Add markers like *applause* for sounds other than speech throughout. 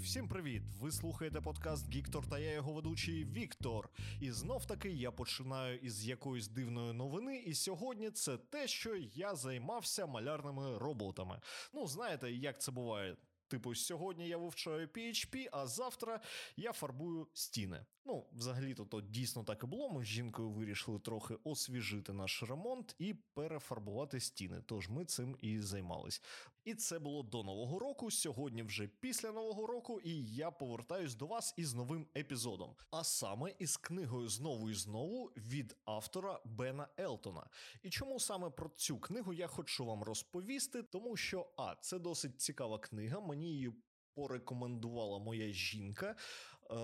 всім привіт! Ви слухаєте подкаст Гіктор та я його ведучий Віктор. І знов таки я починаю із якоїсь дивної новини. І сьогодні це те, що я займався малярними роботами. Ну, знаєте, як це буває. Типу, сьогодні я вивчаю PHP, а завтра я фарбую стіни. Ну, взагалі-то то дійсно так і було. Ми з жінкою вирішили трохи освіжити наш ремонт і перефарбувати стіни. Тож ми цим і займались. І це було до нового року. Сьогодні вже після нового року, і я повертаюсь до вас із новим епізодом. А саме із книгою знову і знову від автора Бена Елтона. І чому саме про цю книгу я хочу вам розповісти? Тому що а це досить цікава книга. Мені її порекомендувала моя жінка. Е,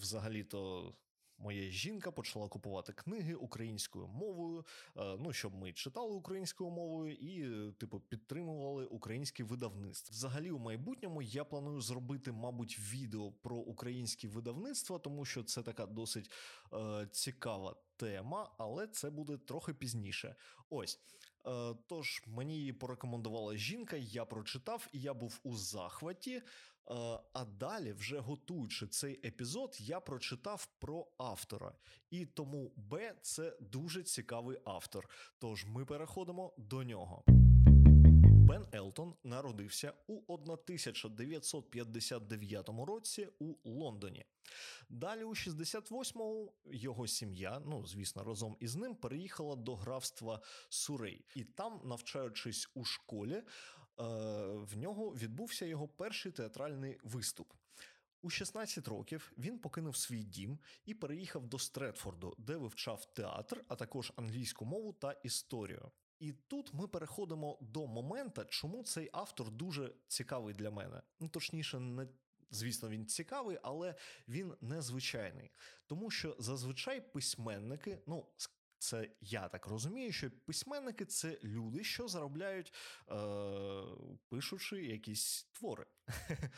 Взагалі-то. Моя жінка почала купувати книги українською мовою, е, ну щоб ми читали українською мовою і, типу, підтримували українське видавництво. Взагалі, у майбутньому я планую зробити, мабуть, відео про українські видавництва, тому що це така досить е, цікава тема, але це буде трохи пізніше. Ось. Е, Тож мені її порекомендувала жінка, я прочитав і я був у захваті. Е, А далі, вже готуючи цей епізод, я прочитав про автора. І тому Б це дуже цікавий автор. Тож ми переходимо до нього. Бен Елтон народився у 1959 році у Лондоні. Далі, у 68-му, його сім'я, ну звісно, разом із ним переїхала до графства Сурей, і там, навчаючись у школі, е, в нього відбувся його перший театральний виступ. У 16 років він покинув свій дім і переїхав до Стретфорду, де вивчав театр, а також англійську мову та історію. І тут ми переходимо до моменту, чому цей автор дуже цікавий для мене. Ну, точніше, не звісно, він цікавий, але він незвичайний. Тому що зазвичай письменники, ну, це я так розумію, що письменники це люди, що заробляють, е, пишучи якісь твори. *laughs*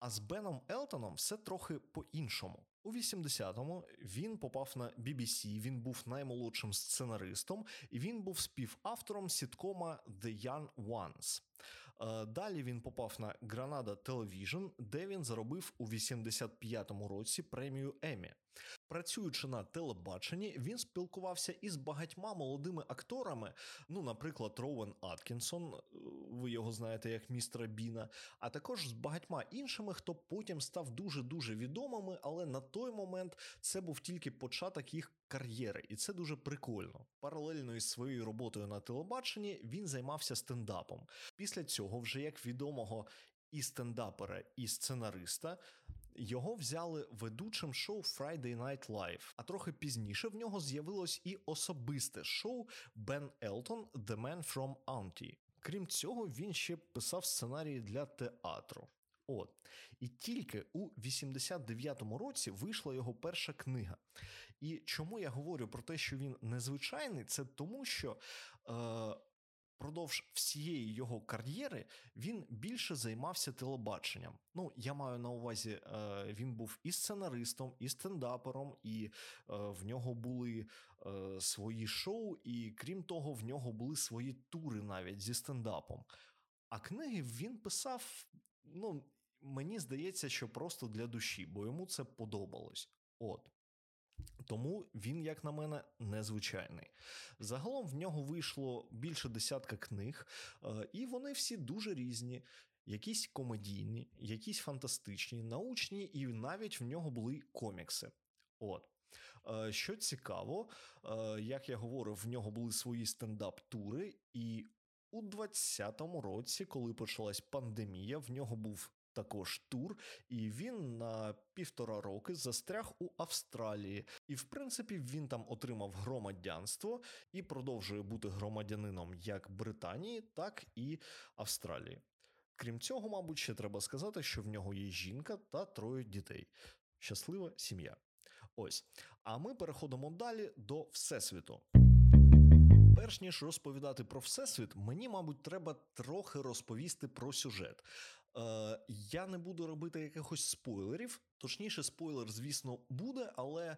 А з Беном Елтоном все трохи по-іншому. У 80-му він попав на BBC, він був наймолодшим сценаристом, і він був співавтором сіткома The Young Ones. Е, Далі він попав на Granada Television, де він заробив у 85-му році премію Емі. Працюючи на телебаченні, він спілкувався із багатьма молодими акторами. Ну, наприклад, Роуен Аткінсон, е, ви його знаєте як містера Біна, а також з багатьма іншими, хто потім став дуже дуже відомими, але на той момент це був тільки початок їх кар'єри, і це дуже прикольно. Паралельно із своєю роботою на телебаченні він займався стендапом. Після цього, вже як відомого і стендапера, і сценариста. Його взяли ведучим шоу Friday Night Live, а трохи пізніше в нього з'явилось і особисте шоу Ben Elton The Man from Auntie. Крім цього, він ще писав сценарії для театру. От. І тільки у 89-му році вийшла його перша книга. І чому я говорю про те, що він незвичайний, це тому, що е, Продовж всієї його кар'єри він більше займався телебаченням. Ну, я маю на увазі, е, він був і сценаристом, і стендапером, і е, в нього були е, свої шоу, і крім того, в нього були свої тури навіть зі стендапом. А книги він писав, ну, мені здається, що просто для душі, бо йому це подобалось. От. Тому він, як на мене, незвичайний. Загалом в нього вийшло більше десятка книг, е, і вони всі дуже різні. Якісь комедійні, якісь фантастичні, научні, і навіть в нього були комікси. От. Е, Що цікаво, е, як я говорив, в нього були свої стендап-тури, і у 2020 році, коли почалась пандемія, в нього був також тур, і він на півтора роки застряг у Австралії. І, в принципі, він там отримав громадянство і продовжує бути громадянином як Британії, так і Австралії. Крім цього, мабуть, ще треба сказати, що в нього є жінка та троє дітей. Щаслива сім'я. Ось. А ми переходимо далі до Всесвіту. Перш ніж розповідати про Всесвіт, мені, мабуть, треба трохи розповісти про сюжет. Е, Я не буду робити якихось спойлерів. Точніше, спойлер, звісно, буде, але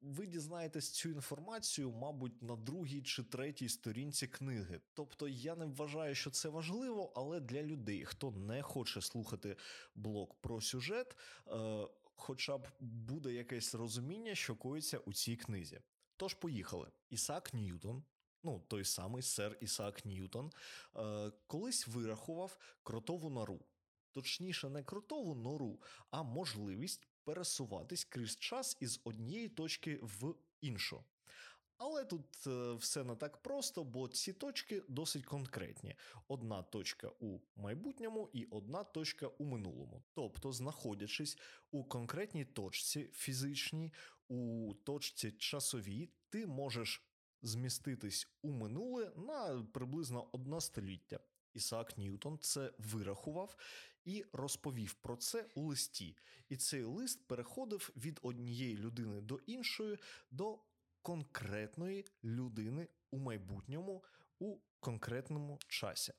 ви дізнаєтесь цю інформацію, мабуть, на другій чи третій сторінці книги. Тобто я не вважаю, що це важливо, але для людей, хто не хоче слухати блог про сюжет, е, хоча б буде якесь розуміння, що коїться у цій книзі. Тож поїхали. Ісаак Ньютон. Ну, той самий сер Ісаак Ньютон, е, колись вирахував кротову нору. Точніше, не кротову нору, а можливість пересуватись крізь час із однієї точки в іншу. Але тут е, все не так просто, бо ці точки досить конкретні: одна точка у майбутньому і одна точка у минулому. Тобто, знаходячись у конкретній точці фізичній, у точці часовій, ти можеш зміститись у минуле на приблизно одне століття. Ісаак Ньютон це вирахував і розповів про це у листі. І цей лист переходив від однієї людини до іншої до конкретної людини у майбутньому у конкретному часі.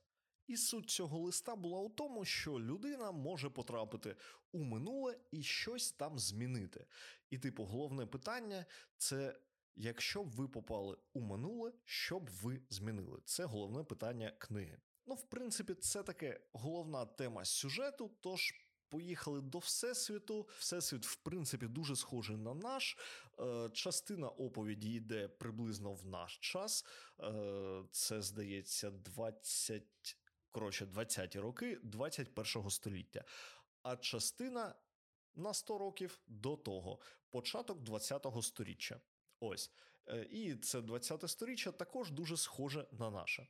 І суть цього листа була у тому, що людина може потрапити у минуле і щось там змінити. І, типу, головне питання це. Якщо б ви попали у минуле, що б ви змінили? Це головне питання книги. Ну, в принципі, це таке головна тема сюжету. Тож поїхали до Всесвіту. Всесвіт, в принципі, дуже схожий на наш. Е, частина оповіді йде приблизно в наш час. Е, це здається, 20, коротше, 20-ті роки 21-го століття. А частина на 100 років до того, початок 20-го сторіччя. Ось. Е, і це 20-те сторіччя також дуже схоже на наше.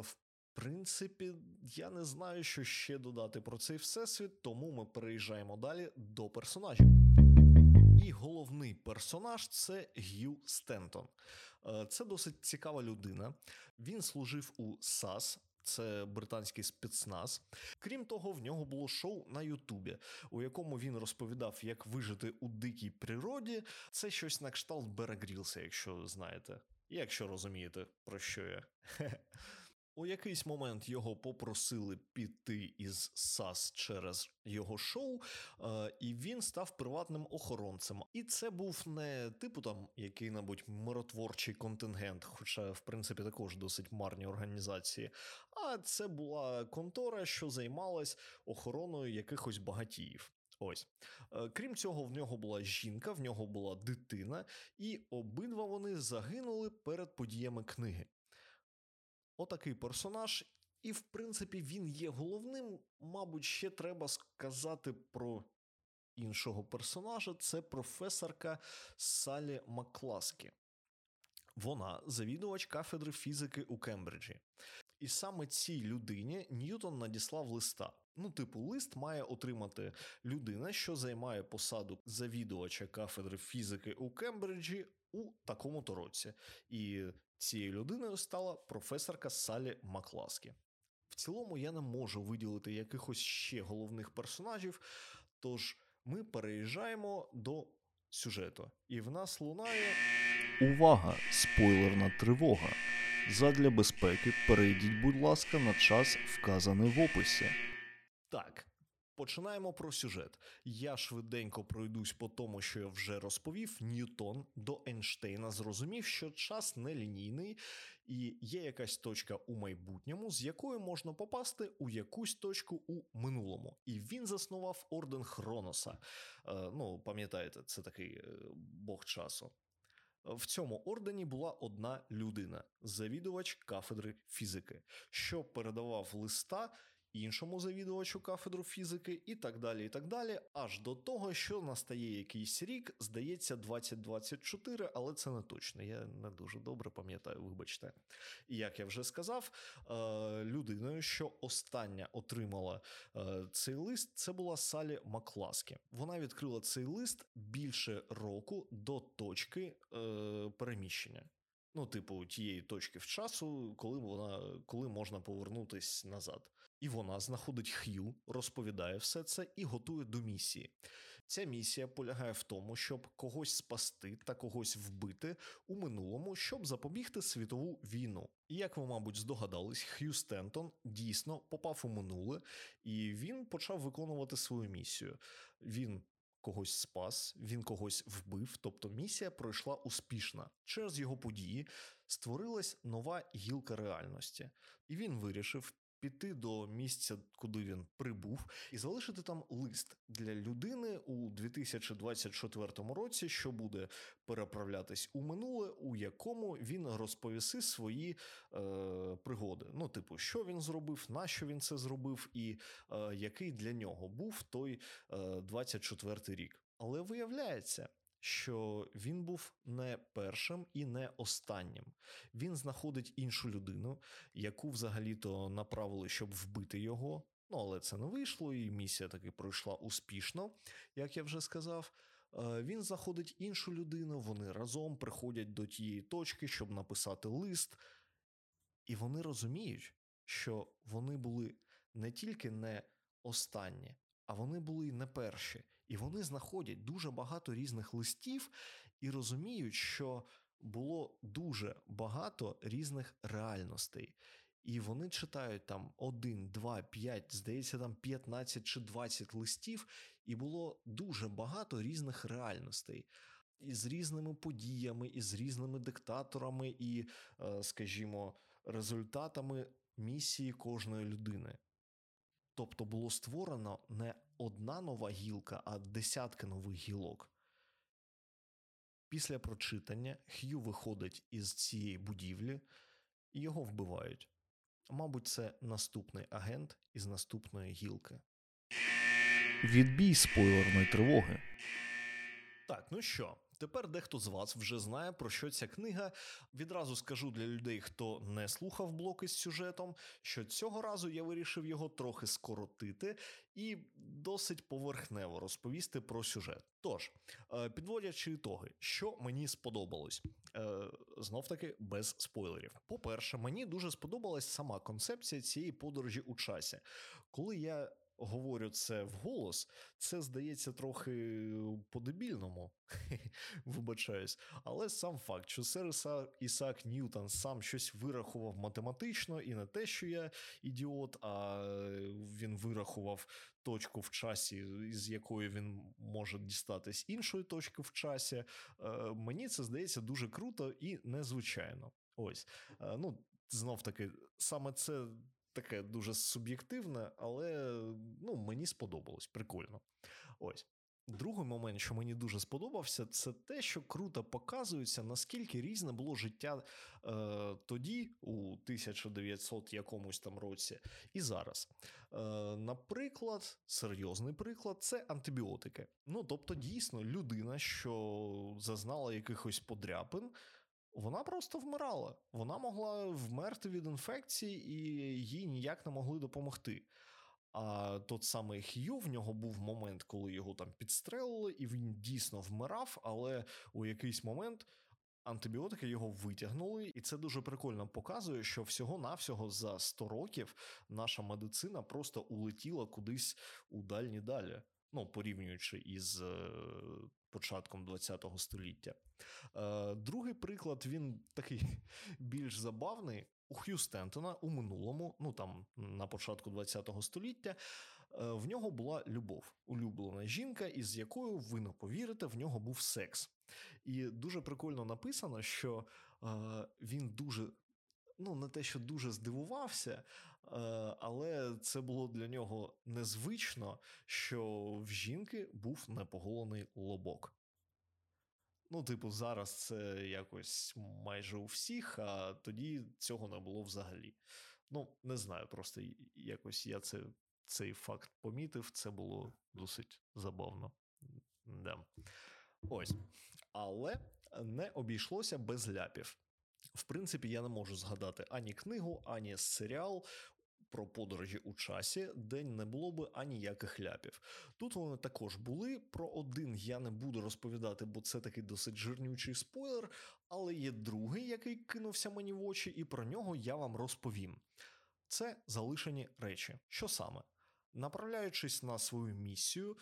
В принципі, я не знаю, що ще додати про цей всесвіт, тому ми переїжджаємо далі до персонажів. І головний персонаж це Г'ю Стентон. Е, це досить цікава людина. Він служив у САС. Це британський спецназ. Крім того, в нього було шоу на Ютубі, у якому він розповідав, як вижити у дикій природі. Це щось на кшталт Берегрілса, якщо знаєте, якщо розумієте, про що я. *laughs* У якийсь момент його попросили піти із САС через його шоу, е, і він став приватним охоронцем. І це був не типу там який-небудь миротворчий контингент, хоча, в принципі, також досить марні організації. А це була контора, що займалась охороною якихось багатіїв. Ось, е, крім цього, в нього була жінка, в нього була дитина, і обидва вони загинули перед подіями книги. Отакий персонаж, і, в принципі, він є головним. Мабуть, ще треба сказати про іншого персонажа це професорка Салі Макласкі. Вона завідувач кафедри фізики у Кембриджі. І саме цій людині Ньютон надіслав листа. Ну, типу, лист має отримати людина, що займає посаду завідувача кафедри фізики у Кембриджі у такому то році. І цією людиною стала професорка Салі Макласкі. В цілому я не можу виділити якихось ще головних персонажів, тож ми переїжджаємо до сюжету, і в нас лунає увага! Спойлерна тривога! Задля безпеки перейдіть, будь ласка, на час, вказаний в описі. Так, Починаємо про сюжет. Я швиденько пройдусь по тому, що я вже розповів. Ньютон до Ейнштейна зрозумів, що час нелінійний, і є якась точка у майбутньому, з якої можна попасти у якусь точку у минулому. І він заснував орден Хроноса. Е, ну, пам'ятаєте, це такий е, бог часу. В цьому ордені була одна людина, завідувач кафедри фізики, що передавав листа іншому завідувачу кафедру фізики, і так далі, і так далі, аж до того, що настає якийсь рік, здається, 2024, але це не точно. Я не дуже добре пам'ятаю, вибачте. І як я вже сказав, е, людиною, що остання отримала е, цей лист, це була Салі Макласкі. Вона відкрила цей лист більше року до точки е, переміщення. Ну, типу, тієї точки в часу, коли вона коли можна повернутись назад. І вона знаходить Х'ю, розповідає все це і готує до місії. Ця місія полягає в тому, щоб когось спасти та когось вбити у минулому, щоб запобігти світову війну. І як ви, мабуть, здогадались, Х'ю Стентон дійсно попав у минуле, і він почав виконувати свою місію. Він когось спас, він когось вбив, тобто місія пройшла успішно. Через його події створилась нова гілка реальності, і він вирішив піти до місця, куди він прибув, і залишити там лист для людини у 2024 році, що буде переправлятись у минуле, у якому він розповіси свої е, пригоди. Ну, типу, що він зробив, на що він це зробив, і е, який для нього був той е, 24 рік. Але виявляється, що він був не першим і не останнім. Він знаходить іншу людину, яку взагалі-то направили, щоб вбити його. Ну, але це не вийшло, і місія таки пройшла успішно, як я вже сказав. Е, Він знаходить іншу людину, вони разом приходять до тієї точки, щоб написати лист, і вони розуміють, що вони були не тільки не останні, а вони були не перші. І вони знаходять дуже багато різних листів і розуміють, що було дуже багато різних реальностей. І вони читають там один, два, п'ять, здається, там 15 чи 20 листів, і було дуже багато різних реальностей. Із різними подіями, із різними диктаторами, і, е, скажімо, результатами місії кожної людини. Тобто було створено не одна нова гілка, а десятки нових гілок. Після прочитання Х'ю виходить із цієї будівлі і його вбивають. Мабуть, це наступний агент із наступної гілки. Відбій спойлерної тривоги. Так, ну що, тепер дехто з вас вже знає, про що ця книга. Відразу скажу для людей, хто не слухав блоки з сюжетом, що цього разу я вирішив його трохи скоротити і досить поверхнево розповісти про сюжет. Тож, е, підводячи ітоги, що мені сподобалось, Е, знов таки без спойлерів. По-перше, мені дуже сподобалась сама концепція цієї подорожі у часі. Коли я говорю це вголос, це здається трохи по-дебільному, *laughs* вибачаюсь. Але сам факт, що сер Іса- Ісаак Ньютон сам щось вирахував математично, і не те, що я ідіот, а він вирахував точку в часі, з якої він може дістатись іншої точки в часі. Е, Мені це здається дуже круто і незвичайно. Ось. Е, Ну, знов таки, саме це таке дуже суб'єктивне, але мені сподобалось, прикольно. Ось. Другий момент, що мені дуже сподобався, це те, що круто показується, наскільки різне було життя е, тоді, у 1900 якомусь там році, і зараз. Е, наприклад, серйозний приклад це антибіотики. Ну, тобто, дійсно, людина, що зазнала якихось подряпин, вона просто вмирала. Вона могла вмерти від інфекції, і їй ніяк не могли допомогти. А тот самий Хью, в нього був момент, коли його там підстрелили, і він дійсно вмирав, але у якийсь момент антибіотики його витягнули, і це дуже прикольно показує, що всього-навсього за 100 років наша медицина просто улетіла кудись у дальні далі. Ну, порівнюючи із е, початком ХХ століття. Е, другий приклад він такий *laughs* більш забавний. У Х'ю Стентона у минулому, ну там на початку ХХ століття, е, в нього була любов, улюблена жінка, із якою ви не повірите, в нього був секс. І дуже прикольно написано, що е, він дуже. Ну, не те, що дуже здивувався, е, але це було для нього незвично, що в жінки був непоголений лобок. Ну, типу, зараз це якось майже у всіх, а тоді цього не було взагалі. Ну, не знаю, просто якось я це, цей факт помітив, це було досить забавно. Да. Ось. Але не обійшлося без ляпів. В принципі, я не можу згадати ані книгу, ані серіал про подорожі у часі, де не було би аніяких ляпів. Тут вони також були. Про один я не буду розповідати, бо це такий досить жирнючий спойлер. Але є другий, який кинувся мені в очі, і про нього я вам розповім. Це залишені речі. Що саме? Направляючись на свою місію,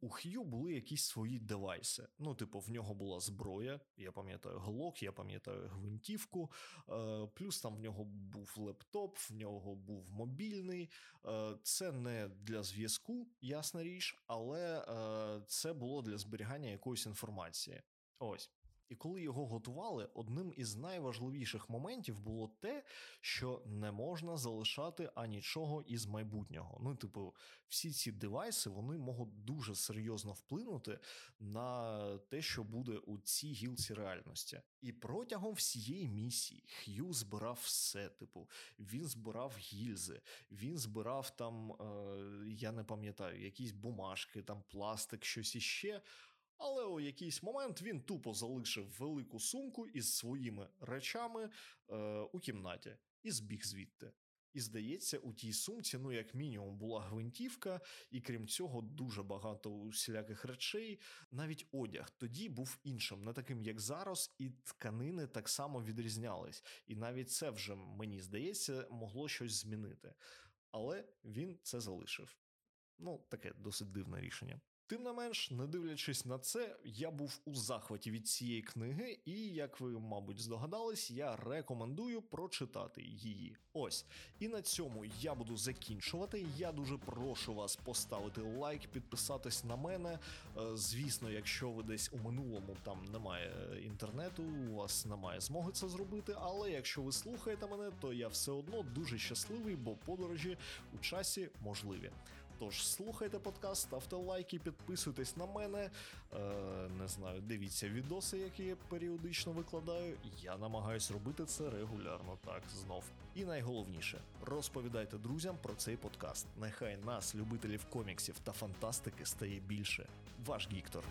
у Х'ю були якісь свої девайси. Ну, типу, в нього була зброя, я пам'ятаю глок, я пам'ятаю гвинтівку, е, плюс там в нього був лептоп, в нього був мобільний. Е, це не для зв'язку, ясна річ, але е, це було для зберігання якоїсь інформації. Ось. І коли його готували, одним із найважливіших моментів було те, що не можна залишати анічого із майбутнього. Ну, типу, всі ці девайси вони можуть дуже серйозно вплинути на те, що буде у цій гілці реальності. І протягом всієї місії Х'ю збирав все. Типу, він збирав гільзи, він збирав там, е, я не пам'ятаю, якісь бумажки, там пластик, щось іще. Але у якийсь момент він тупо залишив велику сумку із своїми речами е, у кімнаті і збіг звідти. І здається, у тій сумці, ну, як мінімум, була гвинтівка, і крім цього, дуже багато усіляких речей. Навіть одяг тоді був іншим, не таким, як зараз, і тканини так само відрізнялись. І навіть це вже, мені здається, могло щось змінити. Але він це залишив. Ну, таке досить дивне рішення. Тим не менш, не дивлячись на це, я був у захваті від цієї книги, і, як ви, мабуть, здогадались, я рекомендую прочитати її. Ось. І на цьому я буду закінчувати. Я дуже прошу вас поставити лайк, підписатись на мене. Е, Звісно, якщо ви десь у минулому там немає інтернету, у вас немає змоги це зробити. Але якщо ви слухаєте мене, то я все одно дуже щасливий, бо подорожі у часі можливі. Тож слухайте подкаст, ставте лайки, підписуйтесь на мене. Е, не знаю, дивіться відоси, які я періодично викладаю. Я намагаюсь робити це регулярно, так знов. І найголовніше, розповідайте друзям про цей подкаст. Нехай нас, любителів коміксів та фантастики, стає більше. Ваш Гіктор.